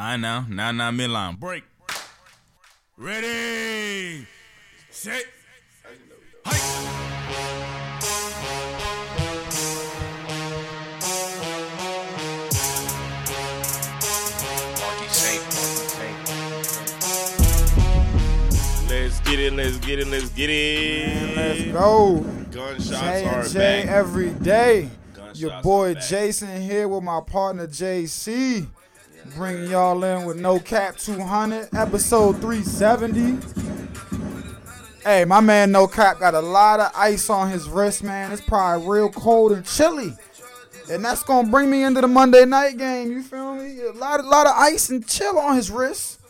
I know. Now, now, midline. Break. Ready. Set. Let's get it, let's get it, let's get it. Let's go. Gunshots J are and J back. every day. Gunshots Your boy. Jason here with my partner JC. Bringing y'all in with No Cap 200, episode 370. Hey, my man No Cap got a lot of ice on his wrist, man. It's probably real cold and chilly. And that's gonna bring me into the Monday night game. You feel me? A lot, a lot of ice and chill on his wrist,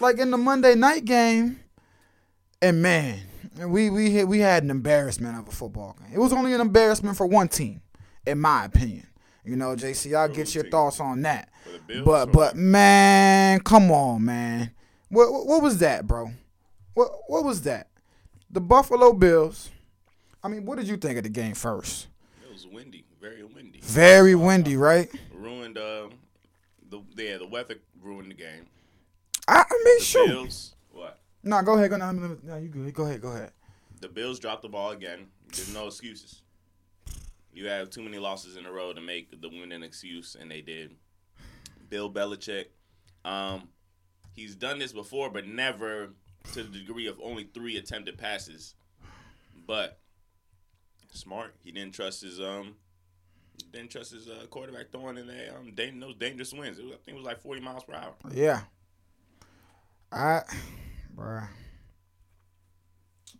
like in the Monday night game. And man, we we had, we had an embarrassment of a football game. It was only an embarrassment for one team, in my opinion. You know, JC, I'll get your thoughts on that. For the Bills But but man, come on, man. What what, was that, bro? What what was that? The Buffalo Bills. I mean, what did you think of the game first? It was windy, very windy. Very windy, right? Ruined uh, the yeah the weather ruined the game. I, I mean, The sure. Bills what? No, go ahead. Go no, no, you good. Go ahead. Go ahead. The Bills dropped the ball again. There's no excuses. You have too many losses in a row to make the win an excuse, and they did. Bill Belichick, um, he's done this before, but never to the degree of only three attempted passes. But smart, he didn't trust his um, didn't trust his uh, quarterback throwing in um, those dangerous winds. It was, I think it was like 40 miles per hour. Yeah. I, bruh.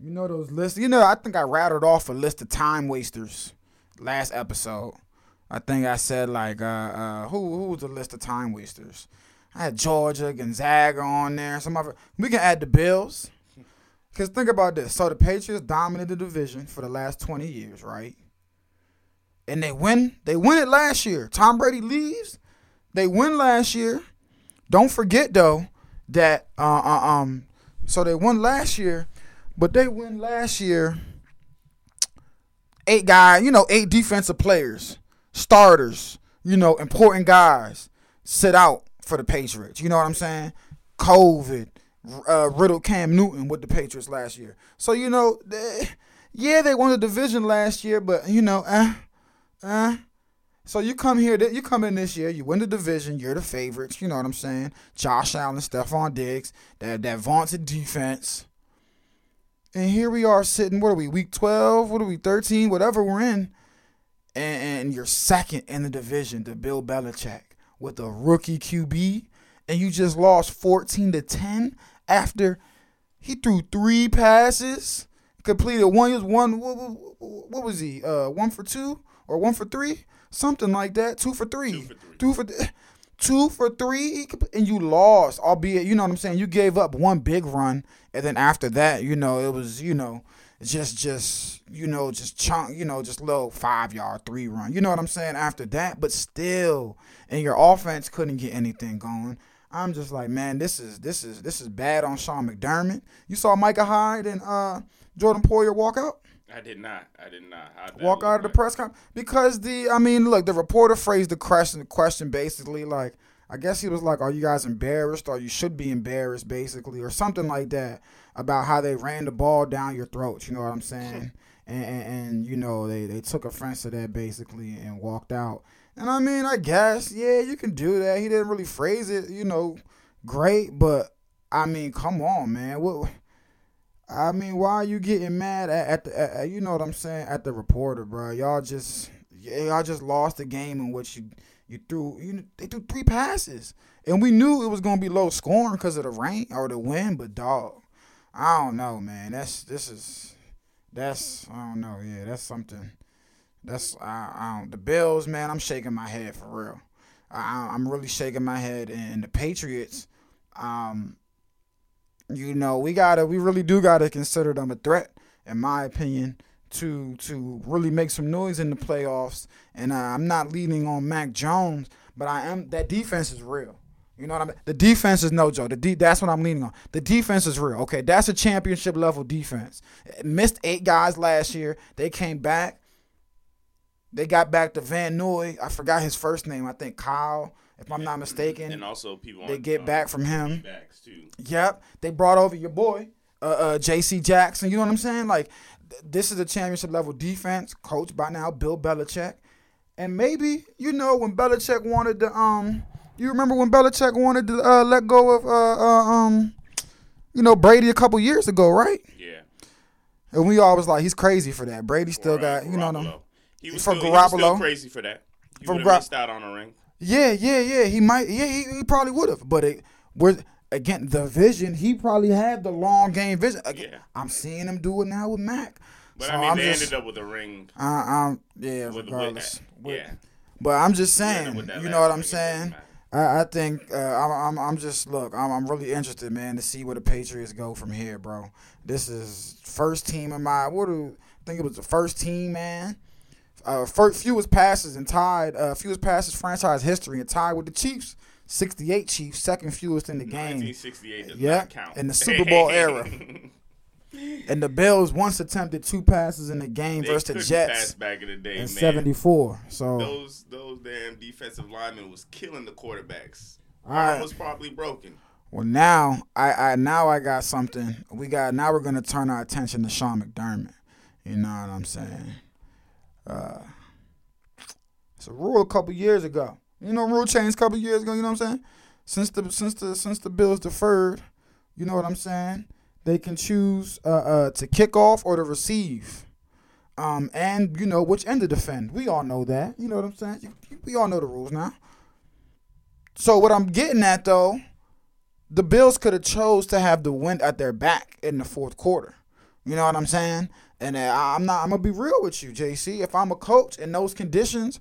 You know those lists. You know, I think I rattled off a list of time wasters last episode. I think I said like, uh, uh, who who was the list of time wasters? I had Georgia, Gonzaga on there. Some other. We can add the Bills. Cause think about this. So the Patriots dominated the division for the last twenty years, right? And they win. They win it last year. Tom Brady leaves. They win last year. Don't forget though that uh, uh, um so they won last year, but they win last year. Eight guys, you know, eight defensive players, starters, you know, important guys sit out for the Patriots. You know what I'm saying? COVID, uh, riddled Cam Newton with the Patriots last year. So you know, they, yeah, they won the division last year, but you know, uh, uh, so you come here, you come in this year, you win the division, you're the favorites. You know what I'm saying? Josh Allen, Stefon Diggs, that that vaunted defense. And here we are sitting. What are we? Week 12? What are we? 13? Whatever we're in. And, and you're second in the division to Bill Belichick with a rookie QB, and you just lost 14 to 10 after he threw three passes, completed one. He was one. What, what, what was he? Uh, one for two or one for three? Something like that. Two for three. Two for three. Two for th- two for three, and you lost. Albeit, you know what I'm saying. You gave up one big run, and then after that, you know, it was you know, just just you know, just chunk, you know, just little five yard three run. You know what I'm saying? After that, but still, and your offense couldn't get anything going. I'm just like, man, this is this is this is bad on Sean McDermott. You saw Micah Hyde and uh, Jordan Poyer walk out I did not. I did not. How'd walk out of the press conference because the I mean, look, the reporter phrased the question question basically like I guess he was like, "Are you guys embarrassed? Or you should be embarrassed, basically, or something like that about how they ran the ball down your throats." You know what I'm saying? and, and, and you know they they took offense to that basically and walked out. And I mean, I guess yeah, you can do that. He didn't really phrase it, you know, great, but I mean, come on, man. What? I mean, why are you getting mad at, at the, at, you know what I'm saying, at the reporter, bro? Y'all just, y'all just lost the game in which you, you threw, you, they threw three passes, and we knew it was gonna be low scoring because of the rain or the wind, but dog, I don't know, man. That's this is, that's I don't know, yeah, that's something. That's I, I don't, the Bills, man. I'm shaking my head for real. I, I'm really shaking my head, and the Patriots, um, you know, we gotta, we really do gotta consider them a threat, in my opinion, to to really make some noise in the playoffs. And uh, I'm not leaning on Mac Jones, but I am. That defense is real. You know what I mean? The defense is no joke. The de- that's what I'm leaning on. The defense is real. Okay, that's a championship level defense. Missed eight guys last year. They came back. They got back to Van Noy. I forgot his first name. I think Kyle. If I'm not mistaken. And also people they get on back from him. Yep, they brought over your boy, uh, uh, J.C. Jackson. You know what I'm saying? Like, th- this is a championship level defense coached by now Bill Belichick, and maybe you know when Belichick wanted to um, you remember when Belichick wanted to uh, let go of uh, uh um, you know Brady a couple years ago, right? Yeah. And we all was like, he's crazy for that. Brady still Or, uh, got you know them. Garoppolo. He was, For still, he was still Garoppolo. crazy for that. He For would have Gar- missed out on a ring. Yeah, yeah, yeah. He might. Yeah, he, he probably would have. But it, we're again the vision. He probably had the long game vision. Again, Yeah. I'm seeing him do it now with Mac. But So I mean, I'm they just, ended up with a ring. Uh, um, yeah, With, regardless. with that. Yeah. But I'm just saying, you know what I'm saying? I, I think uh, I'm, I'm, I'm just look. I'm, I'm really interested, man, to see where the Patriots go from here, bro. This is first team of my. What do I think it was the first team, man? Uh, first fewest passes and tied uh, fewest passes franchise history and tied with the Chiefs. 68 Chiefs, second fewest in the game. 1968 does Yeah, not count. in the Super Bowl era. And the Bills once attempted two passes in the game they versus the Jets pass back in the day, in man. 74. So Those those damn defensive linemen was killing the quarterbacks. All right. Was probably broken. Well, now I, I now I got something. We got now we're gonna turn our attention to Sean McDermott. You know what I'm saying? Uh, it's a rule a couple years ago. You know, rule changed a couple years ago. You know what I'm saying? Since the since the since the Bills deferred, you know what I'm saying? They can choose uh, uh, to kick off or to receive. Um, and you know which end to defend. We all know that. You know what I'm saying? You- you- We all know the rules now. So what I'm getting at though, the Bills could have chose to have the wind at their back in the fourth quarter. You know what I'm saying? And uh, I'm not. I'm gonna be real with you, JC. If I'm a coach in those conditions,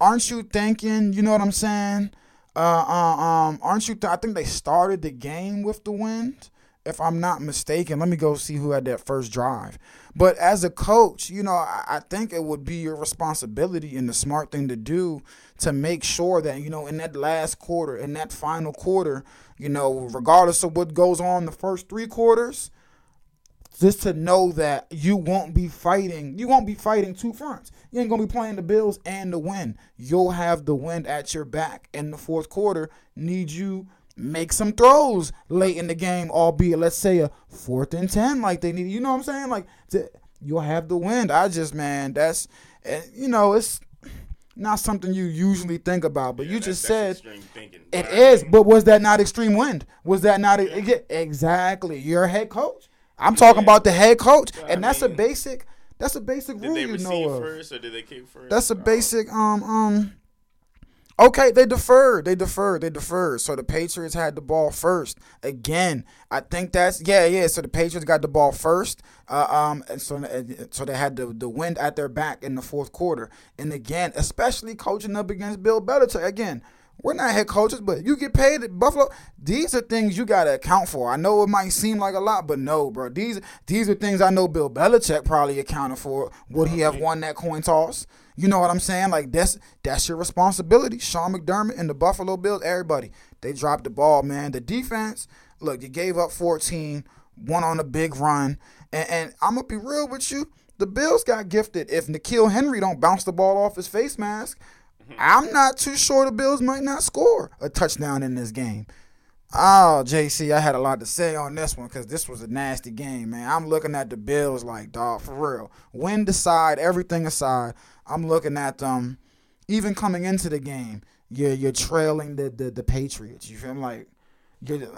aren't you thinking? You know what I'm saying? Uh, uh, um, aren't you? Th- I think they started the game with the wind. If I'm not mistaken, let me go see who had that first drive. But as a coach, you know, I, I think it would be your responsibility and the smart thing to do to make sure that you know in that last quarter, in that final quarter, you know, regardless of what goes on the first three quarters, just to know that you won't be fighting. You won't be fighting two fronts. You ain't gonna be playing the Bills and the win. You'll have the wind at your back in the fourth quarter. Need you make some throws late in the game, albeit let's say a fourth and ten, like they need. You know what I'm saying? Like to, you'll have the wind. I just man, that's eh, you know it's not something you usually think about, but Yeah, you just said thinking. it I is, but was that not extreme wind? Was that not yeah, exactly? You're a head coach. I'm talking Yeah. about the head coach, and I that's a basic. That's a basic Did rule they you receive know of. first or did they kick first? That's a basic. Um. Um. Okay, they deferred. They deferred. They deferred. So the Patriots had the ball first. Again, I think that's yeah, yeah. So the Patriots got the ball first. Uh, um, and so so they had the the wind at their back in the fourth quarter. And again, especially coaching up against Bill Belichick. Again, we're not head coaches, but you get paid at Buffalo. These are things you gotta account for. I know it might seem like a lot, but no, bro. These these are things I know Bill Belichick probably accounted for. Would he have won that coin toss? You know what I'm saying? Like that's that's your responsibility. Sean McDermott and the Buffalo Bills, everybody, they dropped the ball, man. The defense, look, you gave up 14, one on a big run, and, and I'm gonna be real with you. The Bills got gifted. If N'Keal Henry don't bounce the ball off his face mask, Mm-hmm. I'm not too sure the Bills might not score a touchdown in this game. Oh, JC, I had a lot to say on this one because this was a nasty game, man. I'm looking at the Bills like, dog, for real. Wind aside, everything aside, I'm looking at them. Even coming into the game, you're you're trailing the the, the Patriots. You feel like you're,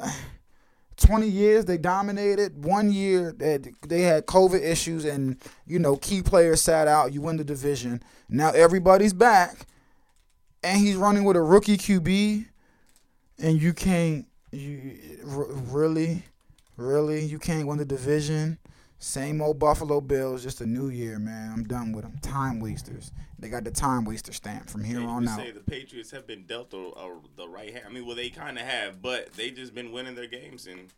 20 years they dominated. One year they, they had COVID issues and you know key players sat out. You win the division. Now everybody's back, and he's running with a rookie QB, and you can't. You r- really, really, you can't win the division. Same old Buffalo Bills, just a new year, man. I'm done with them. Time wasters. They got the time waster stamp from here Yeah, on out. say the Patriots have been dealt a, a, the right hand. I mean, well, they kind of have, but they just been winning their games, and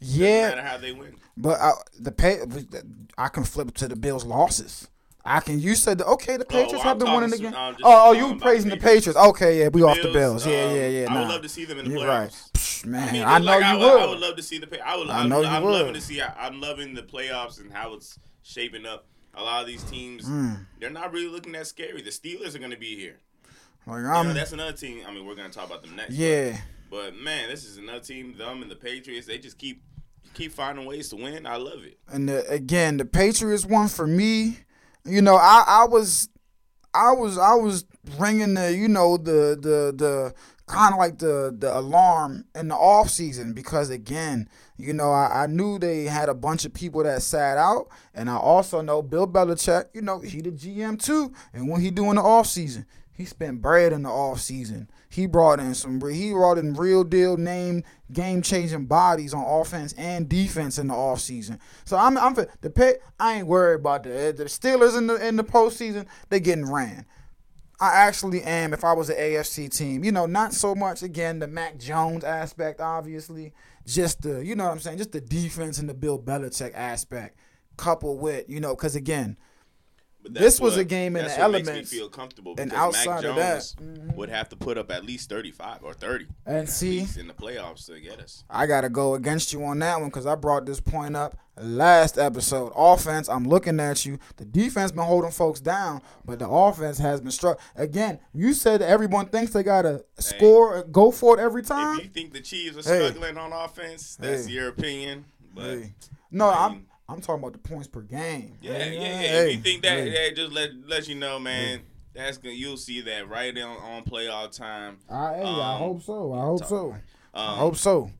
Yeah, matter how they win. But I, the pay, I can flip to the Bills' losses. I can. You said that, okay. The Patriots Oh, have been winning game. Oh, oh, you praising the Patriots. Patriots? Okay, yeah, we off the Bills, Bills. Yeah, um, yeah, yeah. I would love to see them in the You're playoffs. right, man. I, mean, I know like, you I, would. I would love to see the. I would. I I'm, know you I'm would. loving to see. I'm loving the playoffs and how it's shaping up. A lot of these teams, Mm. they're not really looking that scary. The Steelers are going to be here. Like You know, that's another team. I mean, we're gonna talk about them next. yeah. But man, this is another team. Them and the Patriots. They just keep keep finding ways to win. I love it. And the, again, the Patriots one for me. You know, I, I was, I was, I was ringing the, you know, the the the kind of like the the alarm in the off season because again, you know, I, I knew they had a bunch of people that sat out, and I also know Bill Belichick. You know, he the GM too, and when he doing the off season, he spent bread in the off season. He brought in some. He brought in real deal name game changing bodies on offense and defense in the off season. So I'm I'm the pit. I ain't worried about the the Steelers in the in the postseason. They getting ran. I actually am. If I was an AFC team, you know, not so much again the Mac Jones aspect, obviously, just the you know what I'm saying, just the defense and the Bill Belichick aspect, coupled with you know, because again, This was what- a game in the what makes elements, me feel comfortable and outside Mac of that- mm-hmm. would have to put up at least thirty five or thirty. And at see- least in the playoffs to get us. I gotta go against you on that one because I brought this point up last episode. Offense, I'm looking at you. The defense been holding folks down, but the offense has been struck. Again, you said everyone thinks they gotta score, go for it every time. If you think the Chiefs are Hey. struggling on offense, that's Hey. your opinion. But Hey. No, I mean- I'm talking about the points per game. yeah, yeah, yeah. Hey, if you think that, hey. that just let let you know, man. That's gonna you'll see that right on on playoff time. I, hey, I Um, hope so. I hope so. Um, I hope so.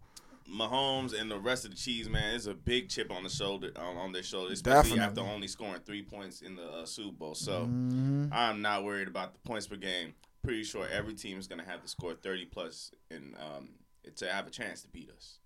Mahomes and the rest of the cheese man, is a big chip on the shoulder on, on their shoulder, especially after only scoring three points in the uh, Super Bowl. So Mm-hmm. I'm not worried about the points per game. Pretty sure every team is gonna have to score 30 plus and um, to have a chance to beat us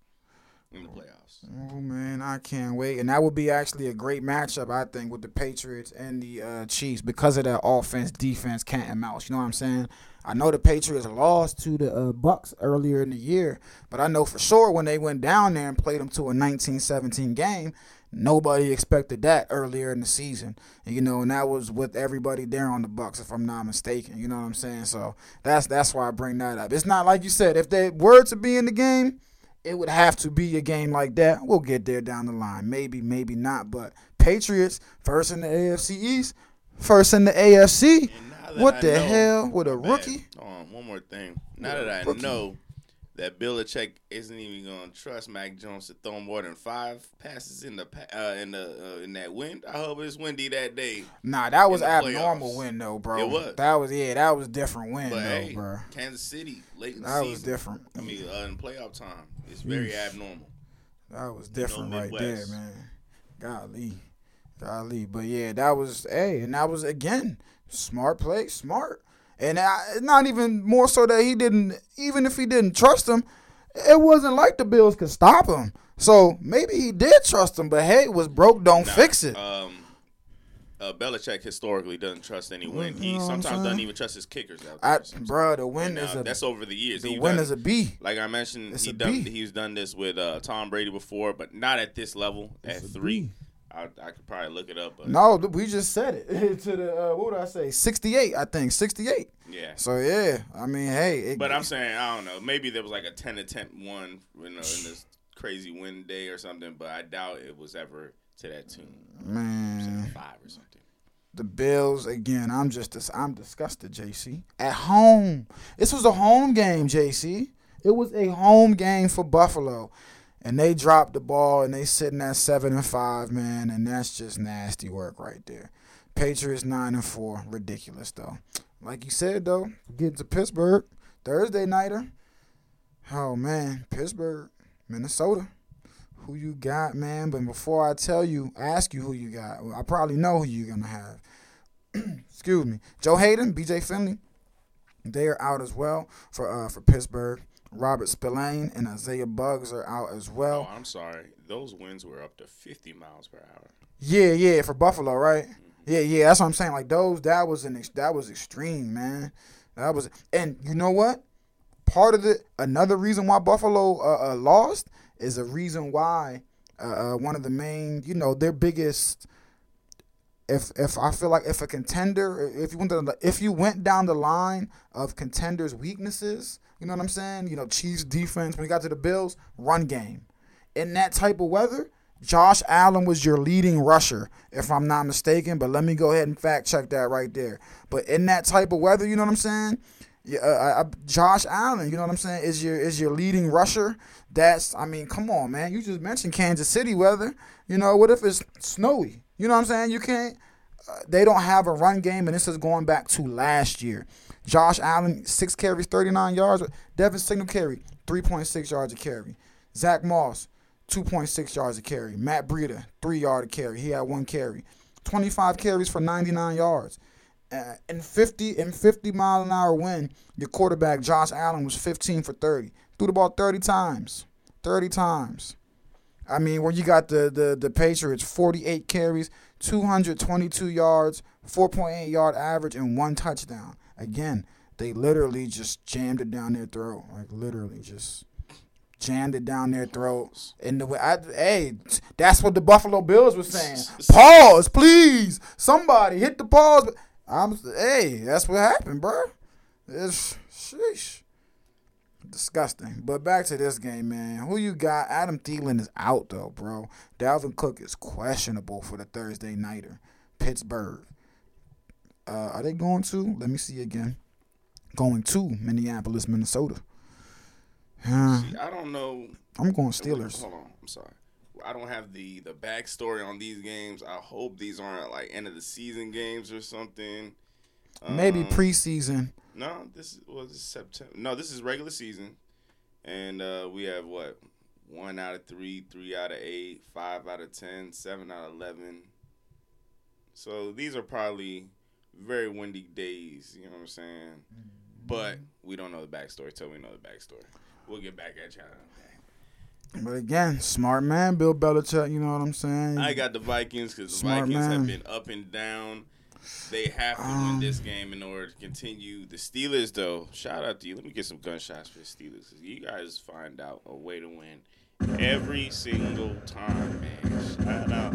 in the playoffs. Oh man, I can't wait, and that would be actually a great matchup, I think, with the Patriots and the uh, Chiefs because of that offense, defense, cat and mouse. You know what I'm saying? I know the Patriots lost to the uh, Bucks earlier in the year, but I know for sure when they went down there and played them to a 1917 game, nobody expected that earlier in the season. And, you know, and that was with everybody there on the Bucks, if I'm not mistaken. You know what I'm saying? So that's that's why I bring that up. It's not like you said if they were to be in the game it would have to be a game like that. We'll get there down the line. Maybe, maybe not. But Patriots first in the AFC East, first in the AFC. And now that What I the know- hell with a bad. rookie? Hold on, one more thing. Now that I rookie. know that Belichick isn't even going to trust Mac Jones to throw more than five passes in the uh, in the uh, in that wind, I hope it's windy that day. Nah, that was abnormal playoffs. win though, bro. It was. That was yeah, that was different wind But though, hey, bro. Kansas City late in That season. was different. I mean, uh, in playoff time, it's very abnormal. That was different right there, man. Golly. Golly. But yeah, that was hey, and that was again, smart play, smart. And I, not even more so that he didn't even if he didn't trust him, it wasn't like the Bills could stop him. So maybe he did trust him, but hey, was broke, don't Nah, fix it. Um, uh, Belichick historically doesn't trust any win. You He know sometimes doesn't even trust his kickers out I, there. bro, the win And, is uh, a that's over the years. the He win done- is a B. Like I mentioned, he done he's done this with uh, Tom Brady before, but not at this level. at It's a three, B. I, I could probably look it up. But No, we just said it to the uh, what would I say? Sixty eight, I think. Sixty eight. yeah. So yeah, I mean, hey, it, But I'm saying I don't know. Maybe there was like a ten to one, you know, in this crazy win day or something. But I doubt it was ever to that tune, man. five or something. The Bills again. I'm just dis- I'm disgusted, JC. At home, this was a home game, JC. It was a home game for Buffalo, and they dropped the ball and they sitting at seven and five, man, and that's just nasty work right there. Patriots nine and four, ridiculous though. Like you said though, getting to Pittsburgh Thursday nighter. Oh man, Pittsburgh, Minnesota. Who you got, man? But before I tell you, ask you who you got. I probably know who you're gonna have. Excuse me, Joe Haden, B.J. Finley. They are out as well for uh, for Pittsburgh. Robert Spillane and Isaiah Buggs are out as well. Oh, I'm sorry. Those winds were up to 50 miles per hour. Yeah, yeah, for Buffalo, right? Yeah, yeah, that's what I'm saying. Like those, that was an ex- that was extreme, man. That was, and you know what? Part of the another reason why Buffalo uh, uh, lost is a reason why uh, uh, one of the main, you know, their biggest. If if I feel like if a contender, if you went to, if you went down the line of contenders' weaknesses, you know what I'm saying? You know, Chiefs defense when you got to the Bills, run game. In that type of weather, Josh Allen was your leading rusher, if I'm not mistaken. But let me go ahead and fact check that right there. But in that type of weather, you know what I'm saying? Yeah, uh, Josh Allen, you know what I'm saying, is your is your leading rusher. That's I mean, come on, man. You just mentioned Kansas City weather. You know, what if it's snowy? You know what I'm saying? You can't. Uh, they don't have a run game, and this is going back to last year. Josh Allen, six carries, 39 yards. Devin Singletary, 3.6 yards a carry. Zach Moss, 2.6 yards a carry. Matt Breida, three yard a carry. He had one carry. 25 carries for 99 yards. Uh, in 50 in 50 mile an hour wind, your quarterback Josh Allen was 15 for 30. Threw the ball 30 times. 30 times. I mean, where you got the the the Patriots 48 carries, 222 yards, 4.8 yard average and one touchdown. Again, they literally just jammed it down their throat. Like literally just jammed it down their throats. And the way I, hey, that's what the Buffalo Bills were saying. Pause, please. Somebody hit the pause. I'm hey, that's what happened, bro. It's sheesh. Disgusting. But back to this game, man. Who you got? Adam Thielen is out though, bro. Dalvin Cook is questionable for the Thursday nighter. Pittsburgh. Uh, are they going to? Let me see again. Going to Minneapolis, Minnesota. Uh, See, I don't know. I'm going Steelers. Hold on, I'm sorry. I don't have the the backstory on these games. I hope these aren't like end of the season games or something. Maybe Um, preseason. No, this was September. No, this is regular season, and uh, we have what one out of three, three out of eight, five out of ten, seven out of eleven. So these are probably very windy days. You know what I'm saying? But we don't know the backstory till we know the backstory. We'll get back at y'all. But again, smart man, Bill Belichick. You know what I'm saying? I got the Vikings because the Vikings man. have been up and down. They have to Um, win this game in order to continue. The Steelers, though, shout out to you. Let me get some gunshots for the Steelers. You guys find out a way to win every single time, man. Shout out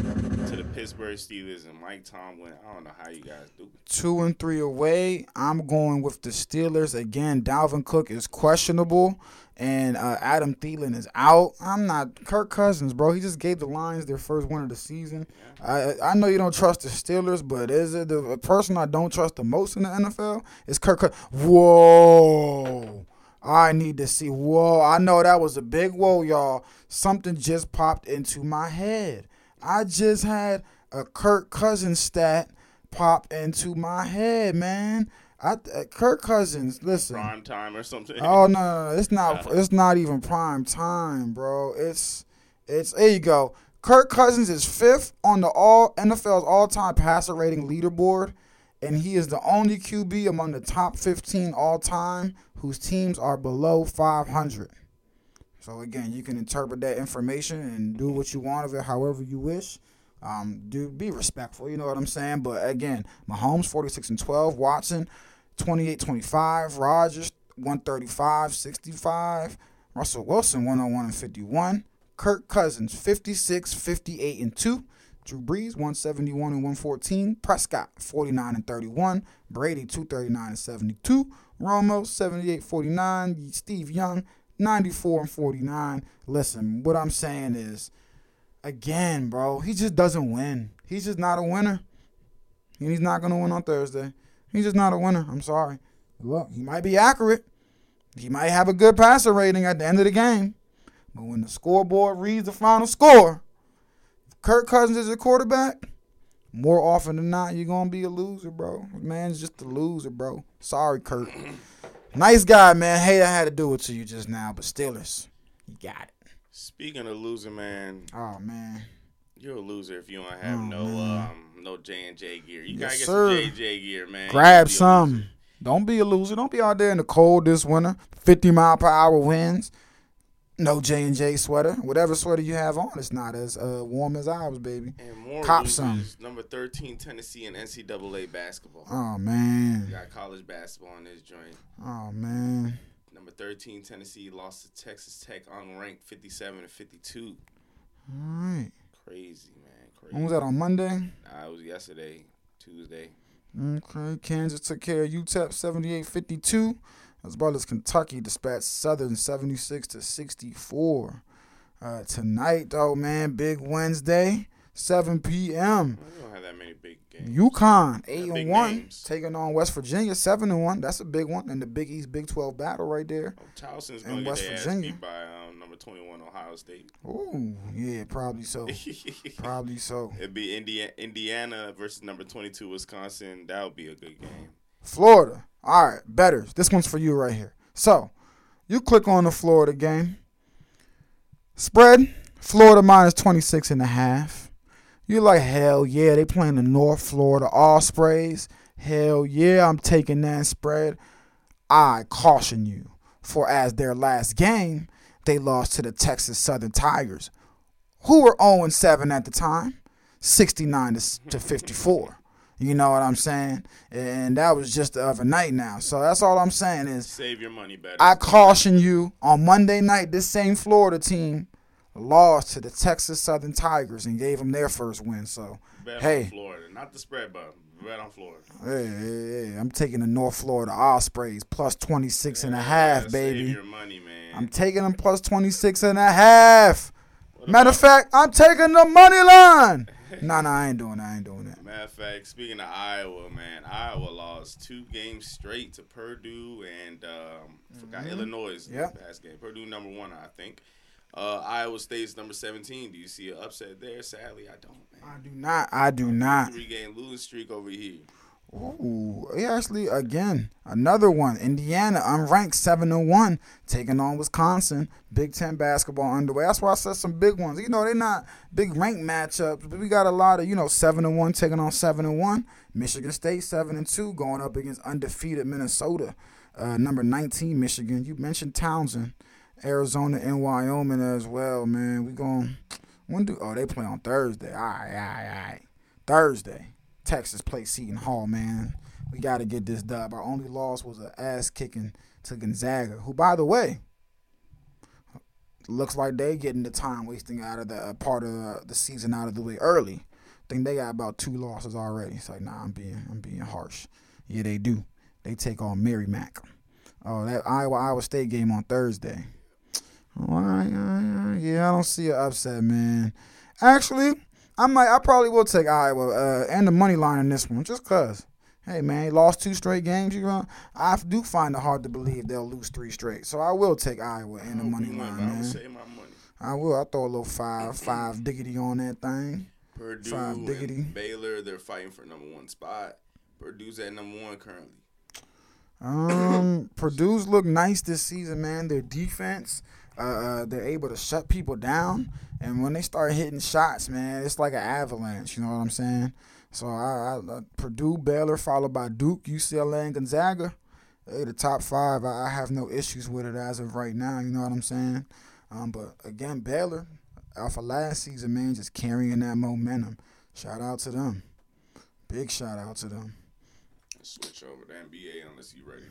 to the Pittsburgh Steelers and Mike Tomlin. I don't know how you guys do it. two and three away. I'm going with the Steelers again. Dalvin Cook is questionable, and uh, Adam Thielen is out. I'm not Kirk Cousins, bro. He just gave the Lions their first win of the season. I I know you don't trust the Steelers, but is it the person I don't trust the most in the NFL? Is Kirk Cousins. Whoa. I need to see. Whoa, I know that was a big whoa, y'all. Something just popped into my head. I just had a Kirk Cousins stat pop into my head, man. I uh, Kirk Cousins, listen. Prime time or something. Oh no, no, no, it's not. It's not even prime time, bro. It's it's there you go. Kirk Cousins is fifth on the all NFL's all-time passer rating leaderboard, and he is the only QB among the top 15 all-time whose teams are below 500. So again, you can interpret that information and do what you want of it, however you wish. Um, do be respectful, you know what I'm saying. But again, Mahomes 46 and 12, Watson 28 25, Rodgers 135 65, Russell Wilson 101 and 51, Kirk Cousins 56 58 and 2, Drew Brees 171 and 114, Prescott 49 and 31, Brady 239 and 72, Romo 78 49, Steve Young 94 and 49. Listen, what I'm saying is again, bro, he just doesn't win. He's just not a winner. And he's not gonna win on Thursday. He's just not a winner. I'm sorry. Look, he might be accurate. He might have a good passer rating at the end of the game. But when the scoreboard reads the final score, Kirk Cousins is a quarterback, more often than not, you're gonna be a loser, bro. Man's just a loser, bro. Sorry, Kirk. nice guy, man. Hey, I had to do it to you just now, but Steelers, you got it. Speaking of loser, man, Oh man. you're a loser if you don't have Oh, no man. um no J and J gear. You Yes, gotta get sir. some J gear, man. Grab gotta be a some. Don't be a loser. Don't be out there in the cold this winter. 50 mile per hour winds. No J and J sweater. Whatever sweater you have on, it's not as uh, warm as ours, baby. And more Cop some. Number thirteen, Tennessee and NCAA basketball. Oh man. got college basketball in this joint. Oh man. Number thirteen, Tennessee lost to Texas Tech unranked, fifty-seven to fifty-two. All right. Crazy, man. Crazy. When was that on Monday? Nah, it was yesterday, Tuesday. Okay. Kansas took care of UTEP 78-52. As well as Kentucky dispatched Southern 76 to 64. Uh, tonight, though, man, big Wednesday, 7 p.m. We don't have that many big game. UConn 8 and 1, names. taking on West Virginia seven and one. That's a big one in the Big East Big Twelve battle right there. Charleston's And going to get West ass Virginia. by um, number 21 Ohio State. Ooh, yeah, probably so. Probably so. It'd be Indiana, Indiana versus number 22 Wisconsin. That would be a good game. Florida. All right, betters. This one's for you right here. So, you click on the Florida game. Spread, Florida minus 26 and a half. You're like, hell yeah, they playing the North Florida Ospreys. Hell yeah, I'm taking that spread. I caution you, for as their last game, they lost to the Texas Southern Tigers, who were 0 7 at the time, 69 to to 54. You know what I'm saying? And that was just the other night now. So that's all I'm saying is Save your money better. I caution you on Monday night, this same Florida team lost to the Texas Southern Tigers and gave them their first win. So, bet hey. Florida. Not the spread, but bet on Florida. hey, hey, hey, I'm taking the North Florida Ospreys plus 26 and a Yeah, half, Save baby. your money, man. I'm taking them plus 26 and a half. Matter of fact, I'm taking the money line. Nah, nah, I ain't doing that. I ain't doing that. Fact, speaking of Iowa, man, Iowa lost two games straight to Purdue and um, forgot Illinois. in the Past game, Purdue number one, I think. Uh, Iowa State's number seventeen. Do you see an upset there? Sadly, I don't. I do not. I do not. Three game losing streak over here. Ooh, yeah, actually, again, another one. Indiana, unranked seven and one, taking on Wisconsin. Big Ten basketball underway. That's why I said some big ones. You know, they're not big ranked matchups, but we got a lot of you know seven and one taking on seven and one. Michigan State seven and two going up against undefeated Minnesota. Uh, number nineteen, Michigan. You mentioned Townsend, Arizona, and Wyoming as well. Man, we going. When do? Oh, they play on Thursday. All right, all right, all right. Thursday. Texas play Seton Hall, man. We got to get this dub. Our only loss was an ass kicking to Gonzaga, who, by the way, looks like they getting the time wasting out of the uh, part of the, season out of the way early. I think they got about two losses already. It's like, nah, I'm being, I'm being harsh. Yeah, they do. They take on Mary Mac. Oh, that Iowa Iowa State game on Thursday. Right, all right. yeah, I don't see an upset, man. Actually, I might, I probably will take Iowa uh, and the money line in this one, just cause. Hey man, he lost two straight games. You know, I do find it hard to believe they'll lose three straight. So I will take Iowa and the money line, I man. save my money. I will. I throw a little five, five diggity on that thing. Purdue Five diggity. and Baylor, they're fighting for number one spot. Purdue's at number one currently. Um, Purdue's look nice this season, man. Their defense, uh, uh, they're able to shut people down, and when they start hitting shots, man, it's like an avalanche. You know what I'm saying? So I, I, Purdue, Baylor, followed by Duke, UCLA, and Gonzaga. They the top five. I, I have no issues with it as of right now. You know what I'm saying? Um, but again, Baylor, of last season, man, just carrying that momentum. Shout out to them. Big shout out to them. Switch over to NBA unless you ready.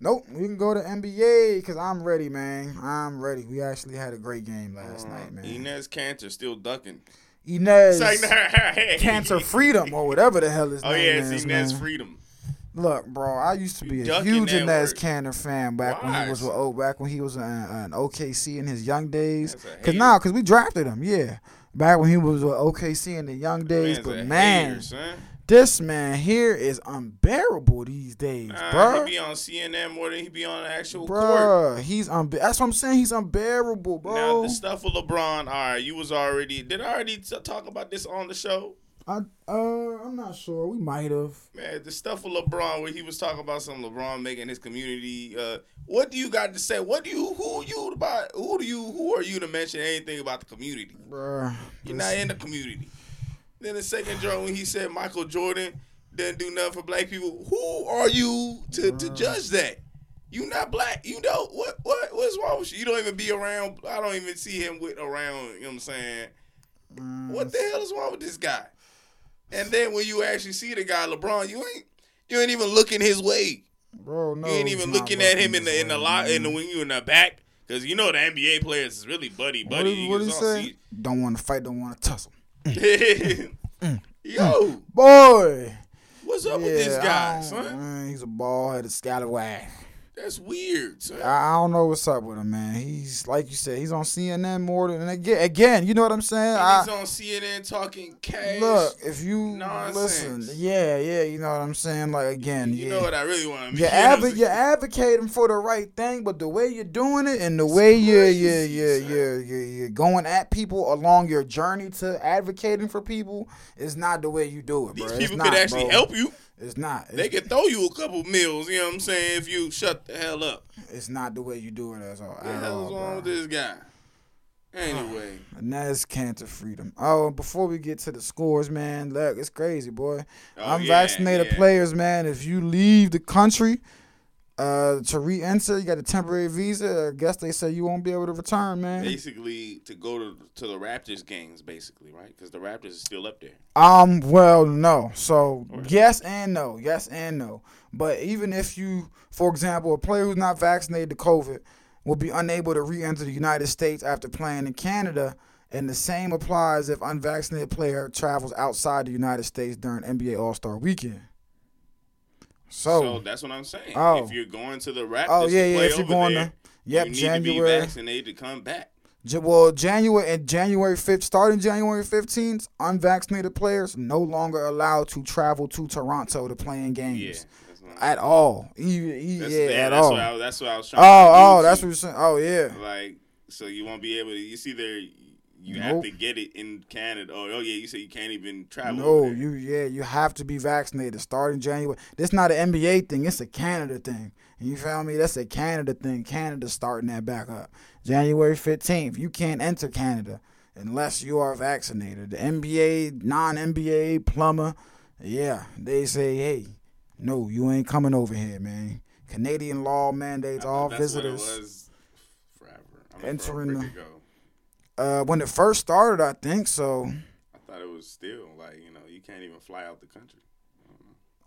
Nope, we can go to NBA because I'm ready, man. I'm ready. We actually had a great game last night, uh, man. Enes Kanter still ducking. Enes. Cancer Freedom or whatever the hell his Oh yeah, it's is, Enes man. Freedom. Look, bro, I used to be a ducking huge Enes. Kanter fan back when he was with oh, back when he was in OKC in his young days. Cause now, cause we drafted him, yeah. Back when he was with OKC in the young days, but man, hater. This man here is unbearable these days, Nah, bro. he be on CNN more than he be on actual court. Bruh, he's unbe- That's what I'm saying. He's unbearable, bro. Now the stuff with LeBron. All right, you was already. Did I already t- talk about this on the show? I uh, I'm not sure. We might have. Man, the stuff with LeBron where he was talking about some LeBron making his community. Uh, what do you got to say? What do you? Who are you about? Who do you? Who are you to mention anything about the community? Bruh. You're not in the community. Then the second joint when he said Michael Jordan didn't do nothing for black people. Who are you to, to judge that? You not black. You know what what what's wrong with you? You don't even be around. I don't even see him with around. You know what I'm saying? What the hell is wrong with this guy? And then when you actually see the guy LeBron, you ain't you ain't even looking his way. Bro, no. You ain't even looking at him in the in the lot in the when you in the back because you know the NBA players is really buddy buddy. did- what did he It's all say? Don't want to fight, don't want to tussle. Mm. see- Yo, Boy. what's up with this guy, son? man, he's a ball headed scallywag. That's weird. son. I, don't know what's up with him, man. He's like you said, he's on CNN more than again. Again, you know what I'm saying? I, he's on CNN talking cash. look, if you Nonsense. listen, yeah, yeah, you know what I'm saying. Like again, you yeah. know what I really want to You're, advo- you're advocating for the right thing, but the way you're doing it and the way you're you're crazy, you're, you're you're you're going at people along your journey to advocating for people is not the way you do it, bro. These It's people not, could actually bro. help you. It's not. They can throw you a couple meals. You know what I'm saying? If you shut the hell up. it's not the way you do it at all. What the At hell is wrong with this guy? Anyway, And that's cancer freedom. Oh, before we get to the scores, man, look, it's crazy, boy. Oh, Unvaccinated yeah, yeah. players, man, if you leave the country uh, to re-enter, you got a temporary visa. I guess they say you won't be able to return, man. basically to go to to the Raptors games, basically, right? Because the Raptors is still up there. Um, well, no. So yes and no, yes and no. But even if you, for example, a player who's not vaccinated to COVID will be unable to re-enter the United States after playing in Canada, and the same applies if unvaccinated player travels outside the United States during NBA All Star Weekend. So, So, that's what I'm saying. Oh. If you're going to the Raptors, oh yeah, to yeah. If you're going there, to, yep, you need to January. be vaccinated to come back. Well, January and January fifth, starting January fifteenth, unvaccinated players no longer allowed to travel to Toronto to play in games. Yeah, that's what I'm- at all. Even, that's, yeah, at that's all. What I, that's what I was Oh, trying. to oh, that's to. what you're saying. Oh, yeah. like so you won't be able to. You see there. You have to get it in Canada. Oh, oh yeah, you say you can't even travel. No, you yeah, you have to be vaccinated starting January. This not an NBA thing. It's a Canada thing. And you feel me? That's a Canada thing. Canada starting that back up. January fifteenth. You can't enter Canada unless you are vaccinated. The NBA, non NBA plumber, yeah, they say, hey, no, you ain't coming over here, man. Canadian law mandates all visitors. What it was forever. I mean, Entering the-. Uh, when it first started, I think so. I thought it was still like you know you can't even fly out the country.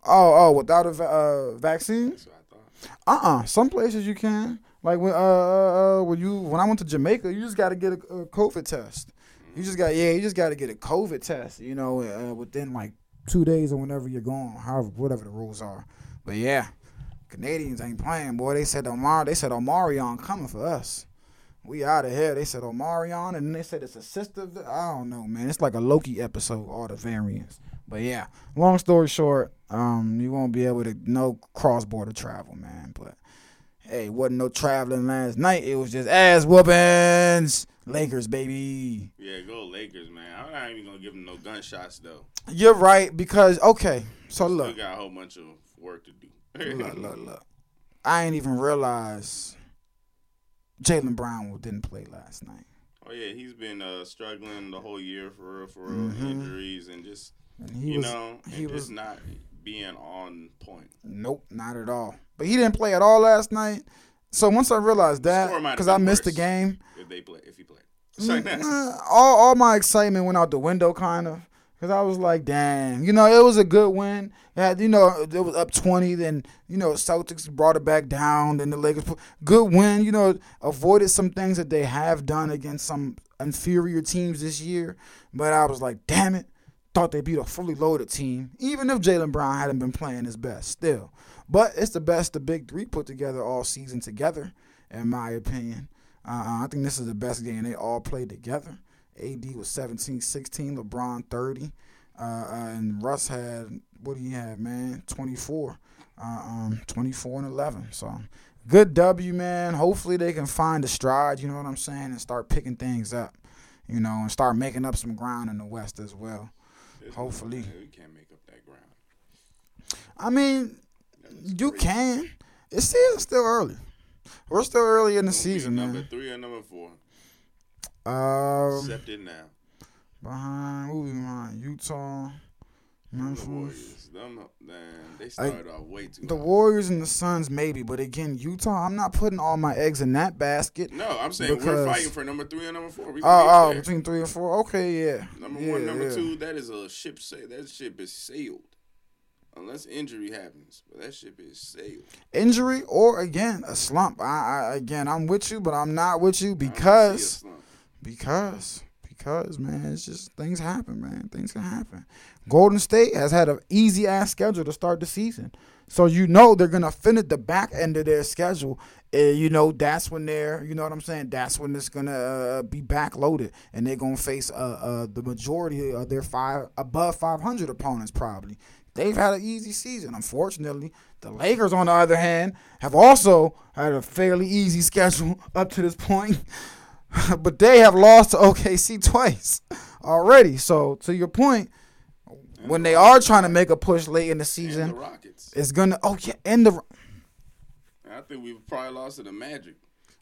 Oh, oh, without a uh, vaccine? That's what I thought. Uh, uh Some places you can. Like when uh, uh uh, when you when I went to Jamaica, you just got to get a, a COVID test. You just got yeah, you just got to get a COVID test. You know, uh, within like two days or whenever you're going, however whatever the rules are. But yeah, Canadians ain't playing, boy. They said Omar, they said Omarion coming for us. We out of here. They said Omarion, and they said it's a sister. of the- I don't know, man. It's like a Loki episode, all the variants. But yeah, long story short, um, you won't be able to no cross border travel, man. But hey, wasn't no traveling last night. It was just ass whoopings. Lakers, baby. Yeah, go Lakers, man. I'm not even gonna give them no gunshots though. You're right because okay. So look, We got a whole bunch of work to do. look, look, look. I ain't even realize Jaylen Brown didn't play last night. Oh yeah, he's been uh, struggling the whole year for for real, Mhm. injuries and just And you was know, he was just not being on point. Nope, not at all. But he didn't play at all last night. So once I realized that, Score might have because I missed the game, If they play, if he played, It's like that. mm, all all my excitement went out the window, kind of. Because I was like, damn, you know, it was a good win. You know, it was up 20. Then, you know, Celtics brought it back down. Then the Lakers, good win. You know, avoided some things that they have done against some inferior teams this year. But I was like, damn it. Thought they beat a fully loaded team, even if Jaylen Brown hadn't been playing his best still. But it's the best the big three put together all season together, in my opinion. Uh, I think this is the best game they all played together. AD was 17, 16, LeBron 30. Uh, uh, and Russ had, what do you have, man? 24. Uh, um, 24 and 11. So good W, man. Hopefully they can find a stride, you know what I'm saying, and start picking things up, you know, and start making up some ground in the West as well. There's Hopefully. no we can't make up that ground. I mean, you crazy. can. It's still, still early. We're still early in the season, Number man. three or number four. Um, Accept it now. behind, who we behind? Utah, The Memphis. Warriors. Them, man, they started off way too. The hot. Warriors and the Suns, maybe, but again, Utah. I'm not putting all my eggs in that basket. No, I'm saying we're fighting for number three and number four. We Oh, oh, between three and four. Okay, yeah. Number yeah, one, number yeah. two, that is a ship. Say that ship is sailed, unless injury happens. But that ship is sailed. Injury or again a slump. I, I again, I'm with you, but I'm not with you I don't see a because. Because because man, it's just things happen, man. Things can happen. Golden State has had an easy ass schedule to start the season. So you know they're gonna finish the back end of their schedule. And you know that's when they're, you know what I'm saying. That's when it's gonna uh, be backloaded, and they're gonna face uh, uh, the majority of their five above 500 opponents. Probably they've had an easy season. Unfortunately, the Lakers, on the other hand, have also had a fairly easy schedule up to this point, but they have lost to OKC twice already. So to your point, when they are trying to make a push late in the season, the Rockets. it's gonna oh yeah, and the I think we've probably lost to the Magic.